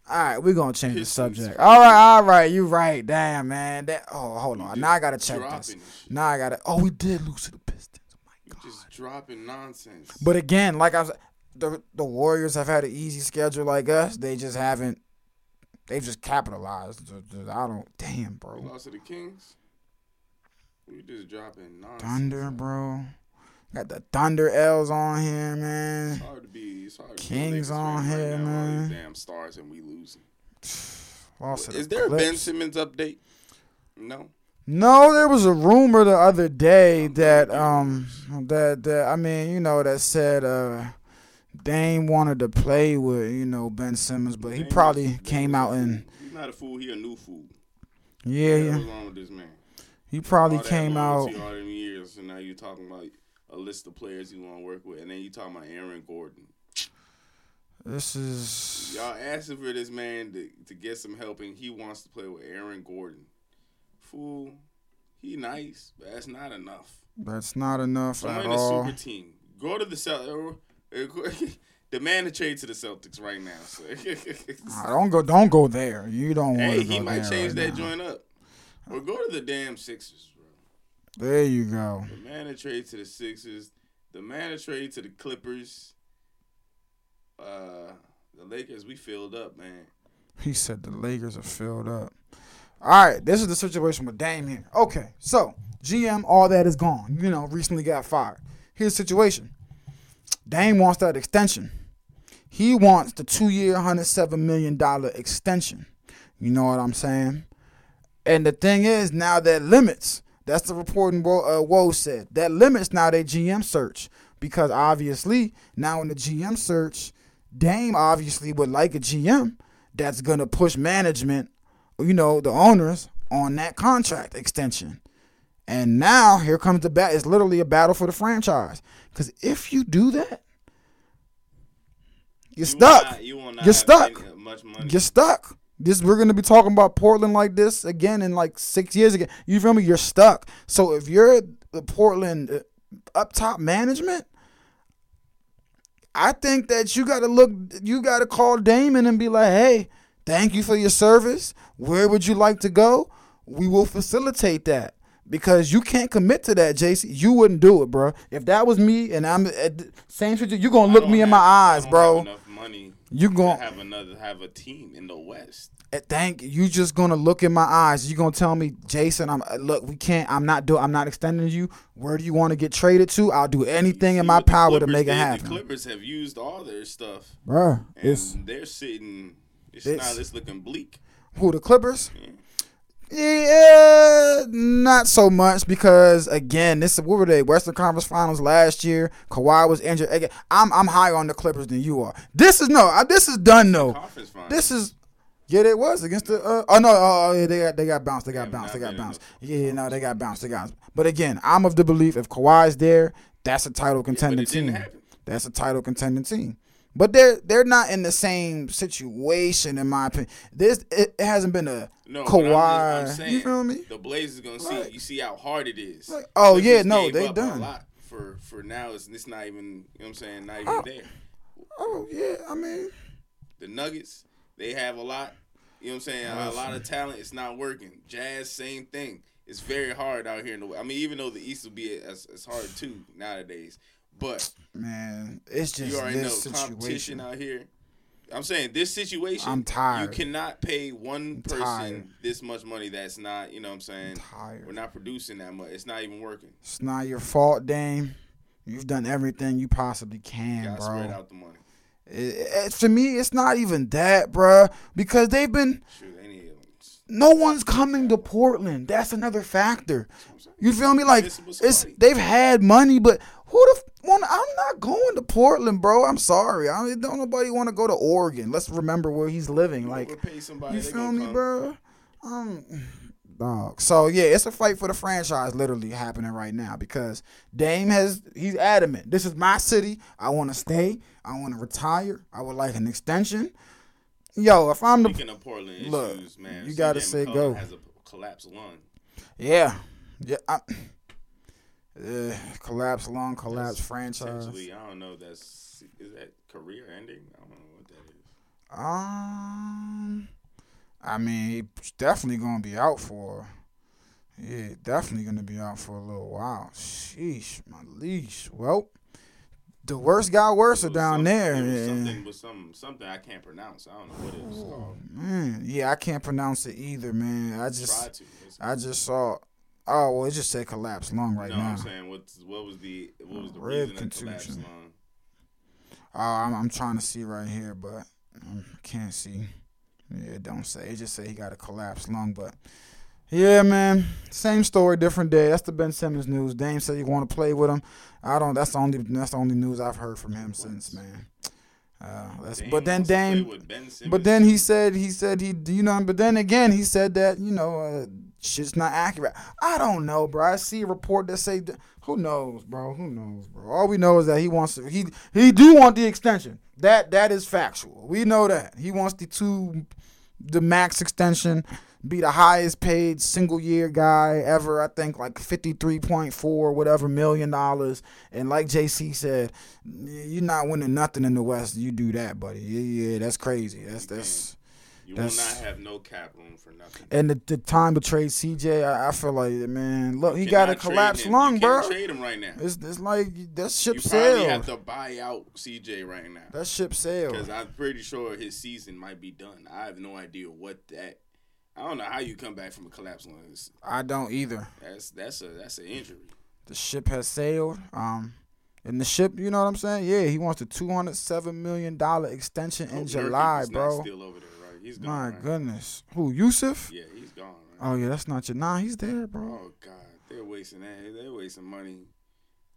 all right, we're gonna change the subject. All right, all right, you right. Damn man, that oh hold on, now I gotta check this. Now I gotta. Oh, we did lose to the Pistons. Oh my You god. just dropping nonsense. But again, like I was, the the Warriors have had an easy schedule like us. They just haven't. They've just capitalized. I don't. Damn, we bro. lost to the Kings. We just dropping nonsense. Thunder, bro. Got the Thunder L's on here, man. It's hard to be. It's hard. To be Kings on here, right now, all man. these damn stars and we losing. Lost to the Is there a Ben Simmons update? No. No, there was a rumor the other day that um that that I mean you know that said uh Dame wanted to play with you know Ben Simmons, but he Dame probably is- came out and. He's not a fool. He a new fool. yeah, yeah. What's wrong with this man? he probably All came out. All them years, and now you're talking about a list of players you want to work with, and then you talking about Aaron Gordon. This is Y'all asking for this man to, to get some help, and he wants to play with Aaron Gordon. Fool, he nice, but that's not enough. that's not enough Join at the all. super team. Go to the Celt. Demand a trade to the Celtics right now. So. Nah, don't go, don't go there. You don't want to. hey, to he might change right that now. joint up. Or go to the damn Sixers, bro. There you go. Demand a trade to the Sixers. The man a trade to the Clippers. Uh, the Lakers, we filled up, man. He said the Lakers are filled up. All right, this is the situation with Dame here. Okay, so GM, all that is gone. You know, recently got fired. Here's the situation. Dame wants that extension. He wants the two-year, hundred seven million dollar extension. You know what I'm saying? And the thing is, now that limits. That's the reporting Wo, uh, said. That limits now their GM search because obviously now in the GM search, Dame obviously would like a GM that's gonna push management, you know, the owners on that contract extension. And now here comes the bat. It's literally a battle for the franchise. Because if you do that, you're You stuck. not- you you're stuck. any- much money. You're stuck. This we're gonna be talking about Portland like this again in like six years again. You feel me? You're stuck. So if you're the Portland uh, up top management, I think that you got to look. You got to call Damon and be like, "Hey, thank you for your service. Where would you like to go? We will facilitate that." Because you can't commit to that, JC. You wouldn't do it, bro. If that was me and I'm at the same situation, you're gonna look me in have- my eyes, bro. Enough money You gonna have another have a team in the West. Uh, Thank you. Just gonna look in my eyes. You're gonna tell me, Jason? I'm uh, look. We can't. I'm not doing. I'm not extending you. Where do you want to get traded to? I'll do anything in my power to make it did? happen. The Clippers have used all their stuff, Bruh, and it's they're sitting. It's, it's- not. It's looking bleak. who the Clippers? Yeah. Yeah, not so much because again, this what were they? Western Conference Finals last year. Kawhi was injured. Again, I'm I'm higher on the Clippers than you are. This is no. This is done though. This is. Yeah, it was against the. Uh, oh no! Oh, oh, yeah, they got they got bounced. They got Yeah, bounced. They got bounced. Yeah, no, they got bounced. They got. But again, I'm of the belief if Kawhi's there, that's a title contending didn't team. happen. That's a title contending team. But they're they're not in the same situation in my opinion. This it, it hasn't been a No, Kawhi. I'm, I'm saying, you feel me? The Blazers gonna see. You see how hard it is. Like, oh, yeah, no, they done. a lot for for now. It's, it's not even. You know what I'm saying? Not even Oh. there. Oh yeah, I mean, The Nuggets, they have a lot. You know what I'm saying? A lot of talent. It's not working. Jazz, same thing. It's very hard out here in the. West. I mean, even though the East will be as, as hard too nowadays, but man, it's just you already know this competition situation. out here. I'm saying this situation. I'm tired. You cannot pay one person tired. this much money. That's not. You know what I'm saying? tired. We're not producing that much. It's not even working. It's not your fault, Dame. You've done everything you possibly can, to bro. spread out the money. It- it- to me, it's not even that, bruh, because they've been Shoot, any of them. no one's coming to Portland. That's another factor. You feel me? Like it's they've had money, but who the f- want. I'm not going to Portland, bro. I'm sorry. I don't nobody want to go to Oregon. Let's remember where he's living. Like, somebody. you feel me, come. bro? Um, dog. So yeah, it's a fight for the franchise, literally happening right now because Dame has he's adamant. This is my city. I want to stay. I want to retire. I would like an extension. Yo, if I'm the of Portland Look, issues, man, you gotta say go. Has a collapsed lung. yeah, yeah, I, uh, collapse, long collapse That's franchise. Essentially, I don't know. That's is that career ending? I don't know what that is. Um, I mean, he's definitely gonna be out for. Yeah, definitely gonna be out for a little while. Sheesh, my leash. Well, the worst got worse was down there. Something with some something I can't pronounce. I don't know what it was called. Man, yeah, I can't pronounce it either, man. I just. I just saw. Oh well, it just said collapse lung right now. no, now. I'm saying what's what was the what was the Rib reason of collapsed contusion. lung? Oh, I'm, I'm trying to see right here, but I can't see. Yeah, don't say. It just say he got a collapsed lung, but yeah, man, same story, different day. That's the Ben Simmons news. Dame said he want to play with him. I don't. That's the only. That's the only news I've heard from him since, man. Uh, that's, but then wants to play Dame, but then he said he said he you know. But then again, he said that you know uh, shit's not accurate. I don't know, bro. I see a report that say who knows, bro. Who knows, bro. All we know is that he wants to. He he do want the extension. That that is factual. We know that he wants the two, the max extension. Be the highest paid single year guy ever. I think like fifty three point four whatever million dollars. And like JC said, you're not winning nothing in the West. You do that, buddy. Yeah, yeah, that's crazy. That's that's. You will not have no cap room for nothing. And the, the time to trade CJ, I, I feel like man, look, he got a collapsed lung, you bro. Trade him right now. It's it's like that ship You sailed. have to buy out CJ right now. that ship sailed. Because. I'm pretty sure his season might be done. I have no idea what that. I don't know how you come back from a collapsed lung. It's- I don't either. That's that's a that's an injury. The ship has sailed. Um, and the ship, you know what I'm saying? Yeah, he wants a two hundred seven million dollar extension in July, bro. Still over there, right? He's gone. My right? goodness, who Yusuf? Yeah, he's gone. Right? Oh yeah, that's not your. Nah, he's there, bro. Oh God, they're wasting that. They're wasting money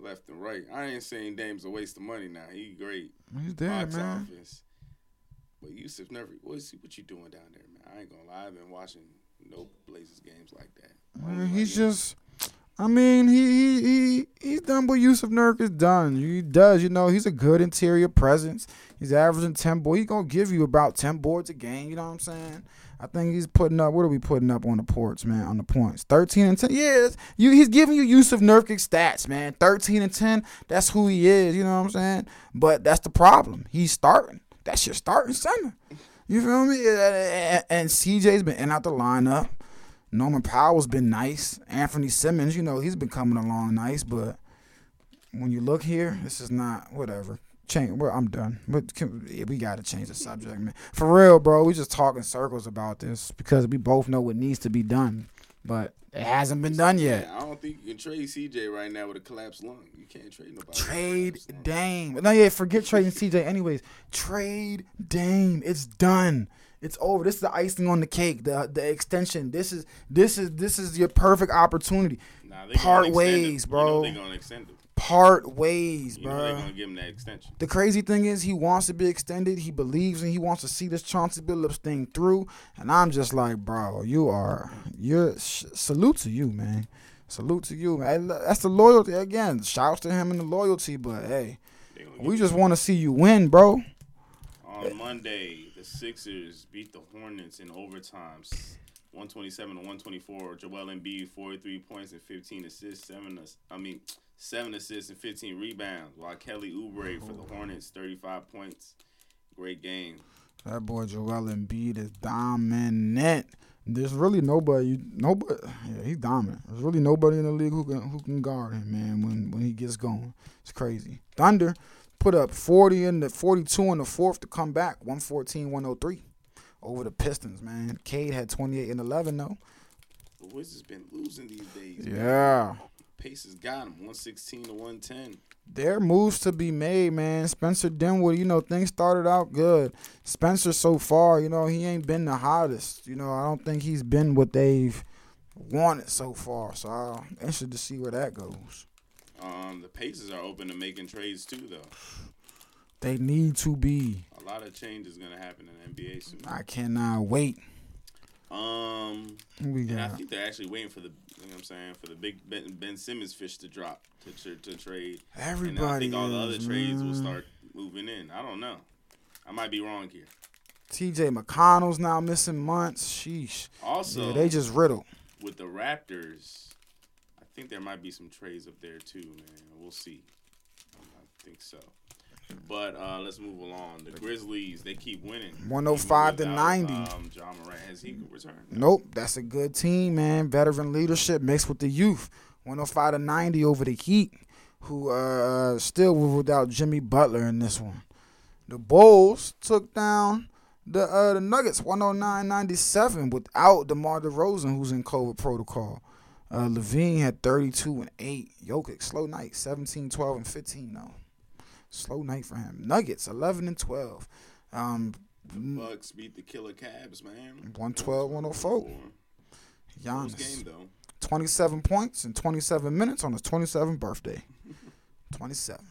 left and right. I ain't saying Dame's a waste of money now. He great. He's there, box man. office. But Yusuf never. What's what you doing down there, man? I ain't gonna lie. I've been watching no Blazers games like that. He's like, just. I mean, he he he he's done what Yusuf Nurk has done. He does, you know. He's a good interior presence. He's averaging ten boards. He's gonna give you about ten boards a game. You know what I'm saying? I think he's putting up. What are we putting up on the ports, man? On the points, thirteen and ten. Yeah, you. He's giving you Yusuf Nurkic stats, man. Thirteen and ten. That's who he is. You know what I'm saying? But that's the problem. He's starting. That's your starting center. You feel me? And- And CJ's been in out the lineup. Norman Powell's been nice. Anfernee Simons, you know, he's been coming along nice, but when you look here, this is not whatever. Change. Well, I'm done. But can, yeah, we got to change the subject, man. For real, bro. We just talking circles about this because we both know what needs to be done, but it hasn't been done yet. Yeah, I don't think you can trade CJ right now with a collapsed lung. You can't trade nobody. Trade. Dame. No, yeah, forget trading CJ. Anyways, trade Dame. It's done. It's over. This is the icing on the cake. The the extension. This is this is this is your perfect opportunity. Nah, they Part ways, him. bro. You know they gonna extend him. Part ways, You know bro. they're gonna give him that extension. The crazy thing is he wants to be extended. He believes and he wants to see this Chauncey Billups thing through. And I'm just like, bro, you are you're sh- salute to you, man. Salute to you, man. That's the loyalty again. Shouts to him and the loyalty, but hey, we just want to see you win, bro. On Monday, the Sixers beat the Hornets in overtime, 127 to 124. Joel Embiid, 43 points and 15 assists, seven I mean, seven assists and 15 rebounds. While Kelly Oubre for the Hornets, 35 points. Great game. That boy Joel Embiid is dominant. There's really nobody, nobody. Yeah, he's dominant. There's really nobody in the league who can who can guard him, man. When when he gets going, it's crazy. Thunder put up 40 in the 42 in the fourth to come back, 114-103 over the Pistons, man. Cade had 28 and 11 though. The Wizards been losing these days. man. Yeah. Pacers got him, 116 to 110. There are moves to be made, man. Spencer Dinwiddie, you know, things started out good. Spencer so far, you know, he ain't been the hottest. You know, I don't think he's been what they've wanted so far. So I'm interested to see where that goes. Um, the Pacers are open to making trades too, though. They need to be. A lot of change is gonna happen in the NBA soon. I cannot wait. Um, we and I think they're actually waiting for the, you know what I'm saying, for the big Ben, ben Simmons fish to drop to to, to trade. and I Everybody think all the other is, trades will start moving in. I don't know. I might be wrong here. TJ McConnell's now missing months. Sheesh. Also, yeah, they just riddle with the Raptors, think there might be some trades up there too, man. We'll see. I think so. But uh, let's move along. The Grizzlies, they keep winning. 105 to 90. Um, Ja Morant has he returned? Nope, that's a good team, man. Veteran leadership mixed with the youth. 105 to 90 over the Heat, who uh still were without Jimmy Butler in this one. The Bulls took down the uh, the Nuggets 109-97 without DeMar DeRozan, who's in COVID protocol. Uh, LaVine had 32 and 8. Jokic, slow night, 17, 12, and 15, though. Slow night for him. Nuggets, 11 and 12. Um, Bucks beat the Killer Cavs, man. 112, 104. Close Giannis. game though. 27 points in 27 minutes on his 27th birthday. 27.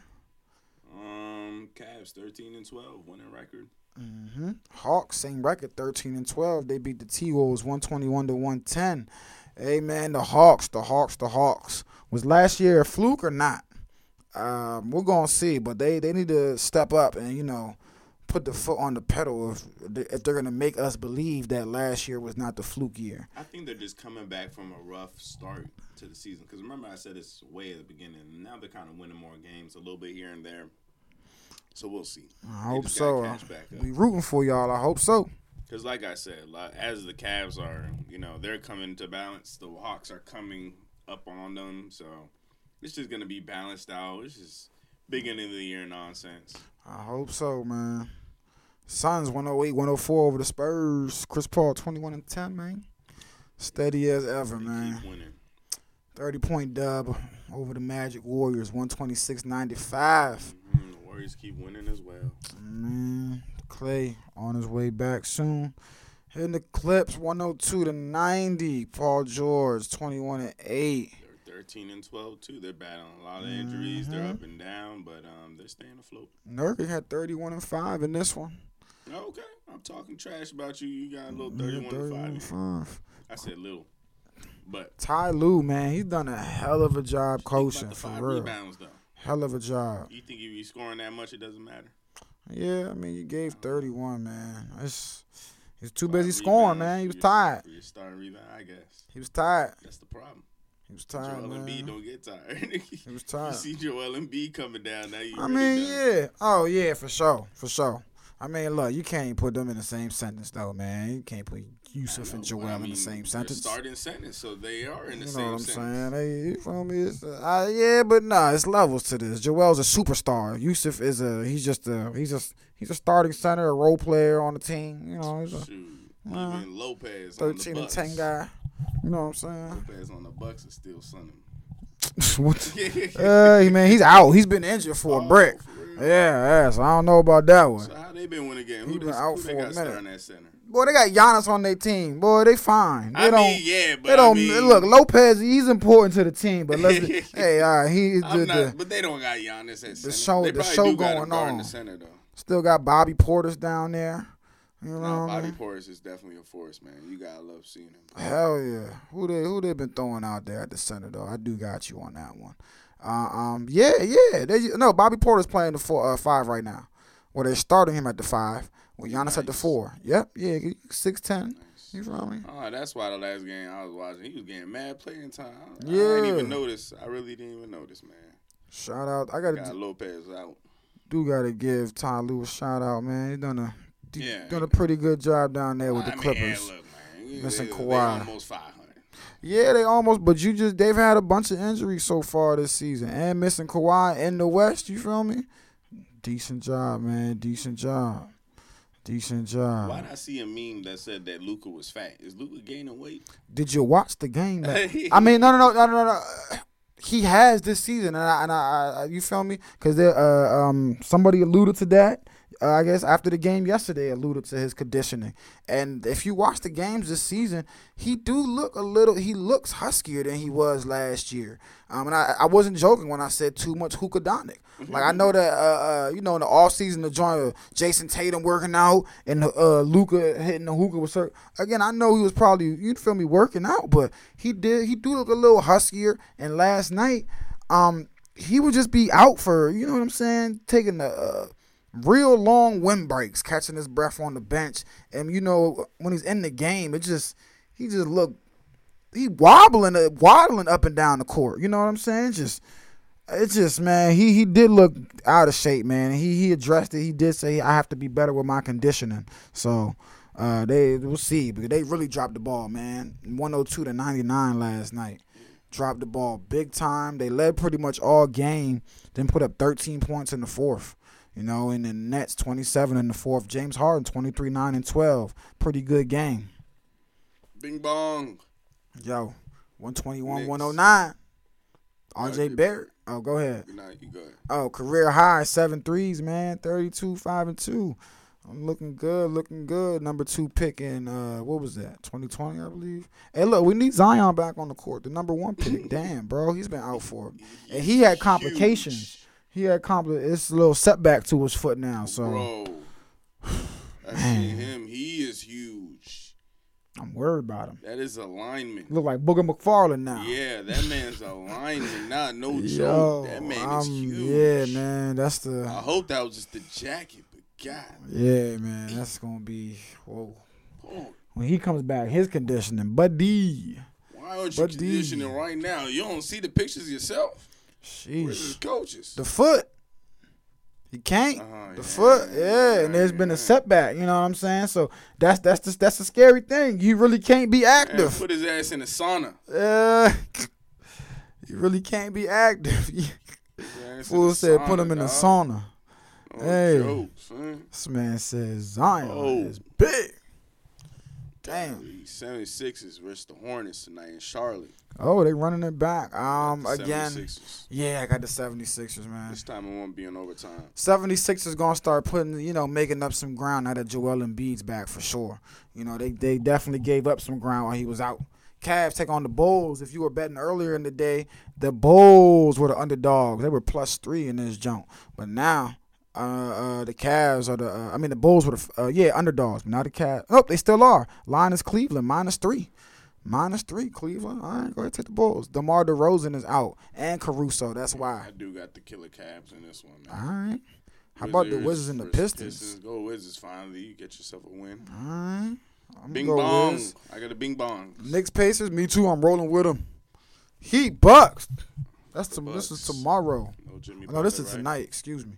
Um, Cavs 13 and 12, winning record. hmm Hawks, same record, 13 and 12. They beat the T Wolves 121 to 110. Hey, man, the Hawks, the Hawks, the Hawks. Was last year a fluke or not? Um, we're going to see, but they, they need to step up and, you know, put the foot on the pedal if, if they're going to make us believe that last year was not the fluke year. I think they're just coming back from a rough start to the season. Because remember, I said this way at the beginning. Now they're kind of winning more games, a little bit here and there. So we'll see. I They hope so. gotta catch back up. We rooting for y'all. I hope so. Because, like I said, like, as the Cavs are, you know, they're coming to balance. The Hawks are coming up on them. So it's just going to be balanced out. It's just beginning of the year nonsense. I hope so, man. Suns 108, 104 over the Spurs. Chris Paul 21 and 10, man. Steady as ever, They man. keep winning. 30 point dub over the Magic Warriors, 126 95. Mhm, The Warriors keep winning as well. Man, Clay on his way back soon. Hitting the Clips 102 to 90. Paul George 21 and 8. They're 13 and 12 too. They're battling a lot of injuries. They're Mhm. up and down, but um, they're staying afloat. Nurkic had 31 and 5 in this one. Okay, I'm talking trash about you. You got a little Yeah, 31 to 5. and 5. I said little, but Ty Lue, man, he's done a hell of a job coaching for real. rebounds. Hell of a job. You think if you scoring that much, it doesn't matter? Yeah, I mean, you gave 31, man. It's, he's too busy scoring, man. He was tired. Your starting rebound, I guess He was tired. that's the problem. He was tired, Joel Embiid man. don't get tired. He was tired. you see Joel Embiid coming down now. You I mean, done. yeah. Oh, yeah, for sure. For sure. I mean, look, you can't put them in the same sentence, though, man. You can't put Yusuf and know, Joel I in the same sentence. Starting sentence, so they are in the You know same what I'm sentence. saying? You feel me? It's, uh, yeah, but nah, it's levels to this. Joel's a superstar. Yusuf is a he's just a he's just he's a starting center, a role player on the team. You know, he's a Shoot, Uh, even Lopez on the thirteen and ten guy. You know what I'm saying? Lopez on the Bucks is still sunning. what? Uh, man, he's out. He's been injured for a Oh, brick. for? Yeah, yeah. So I don't know about that one. So how they been winning game? Who, been out who they for a minute. Starting at center? Boy, they got Giannis on their team. Boy, they fine. They I don't. mean, yeah, but they don't I mean, look. Lopez, he's important to the team, but let's. hey, all right, he the, not, the, but they don't got Giannis at center. show- they the show going on. the center though. still got Bobby Portis down there. You know, No, I Bobby mean? Portis is definitely a force, man. You gotta love seeing him. Hell yeah. Who they who they been throwing out there at the center though? I do got you on that one. Uh, um, yeah, yeah. They, no, Bobby Portis playing the four, uh, five right now. Well, they're starting him at the five. With Giannis at the four. Yep, yeah, six ten. Nice. You feel me? Oh, that's why the last game I was watching, he was getting mad playing time. I, I didn't even notice. I really didn't even notice, man. Shout out. I gotta Got Lopez out. do gotta give Ty Lue a shout out, man. He done a Yeah. done a pretty good job down there with I the mean, Clippers. look, man, you- Missing they, they Kawhi. almost 500. Yeah, they almost, but you just they've had a bunch of injuries so far this season, and missing Kawhi in the West. You feel me? Decent job, man. Decent job. Decent job. Why did I see a meme that said that Luka was fat? Is Luka gaining weight? Did you watch the game? that- I mean, no, no, no, no, no, no. He has this season, and I, and I, I you feel me? Because uh, um, somebody alluded to that uh, I guess after the game yesterday, alluded to his conditioning. And if you watch the games this season, he do look a little. He looks huskier than he was last year. Um, and I, I wasn't joking when I said too much hookadonic. Like I know that uh, uh you know in the off season the joint of Jayson Tatum working out and uh Luka hitting the hookah with hurt. Again, I know he was probably you feel me working out, but he did he do look a little huskier. And last night, um, he would just be out for you know what I'm saying, taking the. Real long wind breaks, catching his breath on the bench. And you know, when he's in the game, it just he just look he wobbling uh, waddling up and down the court. You know what I'm saying? Just it's just man, he he did look out of shape, man. He he addressed it. He did say I have to be better with my conditioning. So uh, they we'll see because they really dropped the ball, man. 102 to 99 last night. Dropped the ball big time. They led pretty much all game. Then put up 13 points in the fourth. You know, in the Nets 27 in the fourth. James Harden 23 9 and 12. Pretty good game. Bing bong. Yo, 121 Knicks. 109. RJ Barrett. Oh, go ahead. You go ahead. Oh, career high, seven threes, man. 32, 5 and 2. I'm looking good, looking good. Number two pick in uh what was that? 2020, I believe. Hey, look, we need Zion back on the court. The number one pick. Damn, bro, he's been out for. And he had complications. He had compli It's a little setback to his foot now. So Bro, I seen him. He is huge. I'm worried about him. That is alignment. Look like Booger McFarland now. Yeah, that man's alignment. Not no Yo, joke. That man is I'm- huge. Yeah, man. That's the. I hope that was just the jacket, but God, yeah, man. That's gonna be whoa. oh, When he comes back, his conditioning, buddy. why aren't you the- conditioning right now? You don't see the pictures yourself. Sheesh. coaches? The foot. He can't. Uh-huh, the yeah, foot, yeah, and there's been a setback. You know what I'm saying? So that's that's the, that's a scary thing. You really can't be Man, active. put his ass in the sauna. Uh, you really can't be active. Fool the said put him in the dog. sauna. No Hey. jokes, man. This man says Zion Oh. is big. Damn. The 76ers versus the Hornets tonight in Charlotte. Oh, they running it back. Um, again, 76ers. yeah, I got the 76ers, man. This time it won't be in overtime. 76ers gonna start putting, you know, making up some ground now that Joel Embiid's back for sure. You know, they they definitely gave up some ground while he was out. Cavs take on the Bulls. If you were betting earlier in the day, the Bulls were the underdogs. They were plus three in this jump. But now, uh, uh, the Cavs are the. Uh, I mean, the Bulls were the. Uh, yeah, underdogs. But now the Cavs. Oh, they still are. Line is Cleveland minus three. Minus three, Cleveland. All right, go ahead, take the Bulls. DeMar DeRozan is out, and Caruso. That's why. I do got the killer Cavs in this one, All man. right. How about the Wizards and the versus Pistons? Go Wizards finally. You get yourself a win. All right. I'm Bing go bong. Wiz. I got a bing bong. Knicks Pacers. Me too. I'm rolling with them. Heat Bucks. That's The to, this is tomorrow. No Jimmy. No, this Butler, is right? tonight. Excuse me.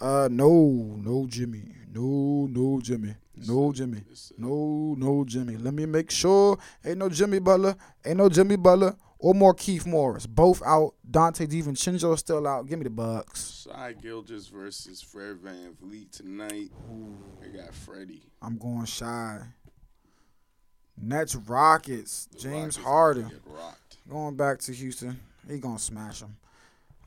Uh, no, no Jimmy. No, no Jimmy. No Jimmy. No, no Jimmy. Let me make sure. Ain't no Jimmy Butler. Ain't no Jimmy Butler or Markieff Morris. Both out. Donte DiVincenzo still out. Give me the Bucks. Shai Gilgeous versus Fred VanVleet tonight. I got Freddie. I'm going Shai. Nets Rockets. The James Rockets Harden. Going back to Houston. He gonna smash them.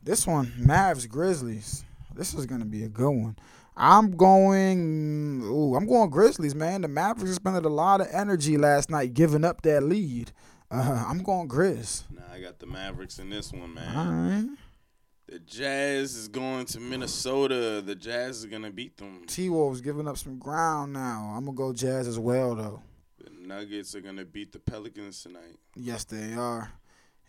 This one, Mavs Grizzlies. This is gonna be a good one. I'm going. Ooh, I'm going Grizzlies, man. The Mavericks spending a lot of energy last night giving up that lead. Uh, I'm going Grizz. Nah, I got the Mavericks in this one, man. All right. The Jazz is going to Minnesota. The Jazz is gonna beat them. T Wolves giving up some ground now. I'm gonna go Jazz as well, though. The Nuggets are gonna beat the Pelicans tonight. Yes, they are.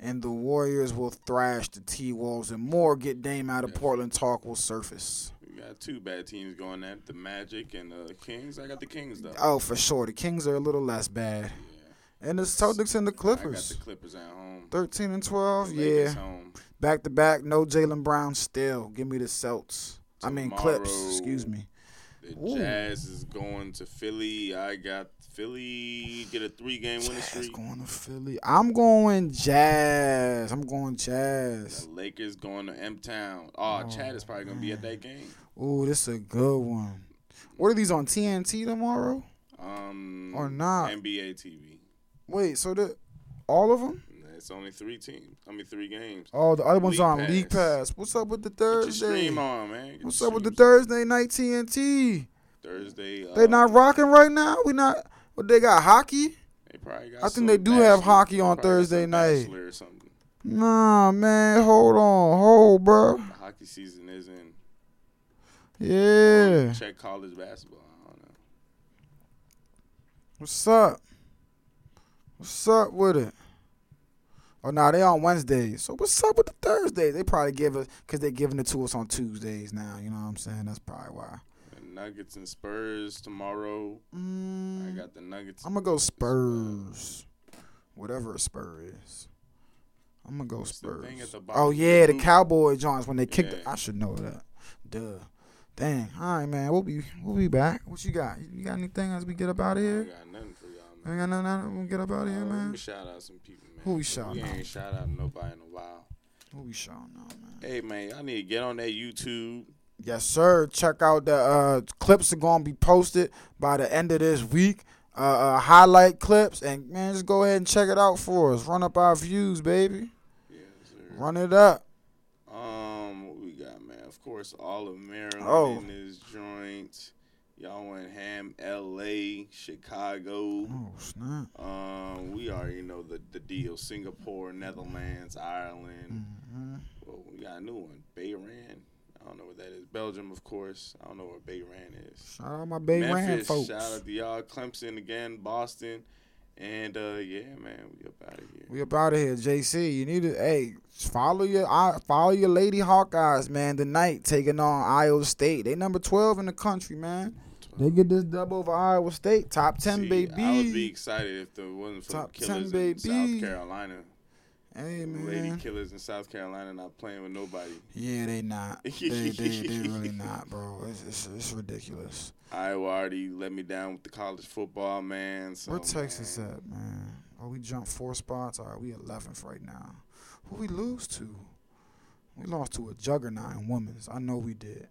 And the Warriors will thrash the T Wolves, and more get Dame out of Portland talk will surface. We got two bad teams going at the Magic and the Kings. I got the Kings though. Oh, for sure. The Kings are a little less bad. Yeah. And the Celtics and the Clippers. I got the Clippers at home. 13 and 12, The yeah. Home. Back to back, no Jaylen Brown still. Give me the Celts. I mean, Clips, excuse me. The Ooh. Jazz is going to Philly. I got Philly get a three game winning streak. going to Philly. I'm going Jazz. I'm going Jazz. The Lakers going to M Town. Oh, Chad is probably gonna be at that game. Oh, this is a good one. What are these on TNT tomorrow? Um, Or not. NBA TV. Wait, so the all of them? it's only three teams. I mean, three games. Oh, the other one's League on League Pass. Pass. What's up with the Thursday? stream on, man. Get What's up with the. Thursday night TNT? Thursday? They uh, not rocking right now. We not. What they got hockey? They probably got I think they do have hockey on Thursday night. Or something. Nah, man. Hold on, hold, bro. The hockey season isn't. Yeah. Check college basketball. I don't know. What's up? What's up with it? Oh, nah, they on Wednesdays. So what's up with the Thursdays? They probably give us because they're giving it to us on Tuesdays now. You know what I'm saying? That's probably why. Nuggets and Spurs tomorrow. I Mm, got the Nuggets. I'm gonna go Spurs. Whatever a Spur is. I'm gonna go What's Spurs. thing at the Oh yeah, the? Cowboy Jones when they kicked. Yeah. The, I should know that. Duh. Dang. All right, man. We'll be we'll be back. What you got? You got anything as we get up out of here? I got nothing for y'all, man. ain't got nothing. We'll get up out of here, Uh, let man. me shout out some people, man. Who we We shouting out? ain't shout out nobody in a while. Who we showing now, man? Hey, man, y'all need to get on that YouTube. Yes, sir. Check out the uh, clips are gonna be posted by the end of this week. Uh, uh, highlight clips and man, just go ahead and check it out for us. Run up our views, baby. Yes, sir. Run it up. Um, what we got, man? Of course, all of Maryland Oh. in this joint. Y'all went ham, L.A., Chicago. Oh snap. Um, we already know the the deal: Singapore, Netherlands, Ireland. hmm Well, we got a new one, Bahrain. I don't know what that is. Belgium, of course. I don't know where Bahrain is. Shout out my Bay Rand Memphis, folks. shout out to y'all. Clemson again, Boston, and uh, yeah, man, we up out of here. We up out of here, JC. You need to hey follow your follow your Lady Hawkeyes, man. Tonight taking on Iowa State. They number twelve in the country, man. They get this dub over Iowa State, top ten, See, baby. I would be excited if there wasn't for Top the 10, killers baby. in South Carolina. Hey The Lady killers in South Carolina not playing with nobody. Yeah, they not. They they, they really not, bro. It's, it's, it's ridiculous. Iowa already let me down with the college football, man. So, Where Texas man, at, man? Oh, we jumped four spots. All right, we 11th right now. Who we lose to? We lost to a juggernaut in women's. I know we did.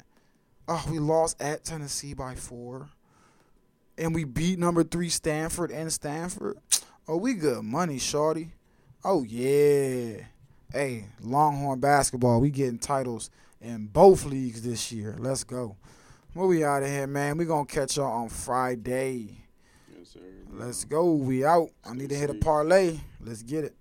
Oh, we lost at Tennessee by four. And we beat number three Stanford and Stanford. Oh, we good money, shorty. Oh yeah. Hey, Longhorn basketball. We getting titles in both leagues this year. Let's go. Well, we out of here, man. We gonna catch y'all on Friday. Yes, sir. Let's go. We out. I need to hit a parlay. Let's get it.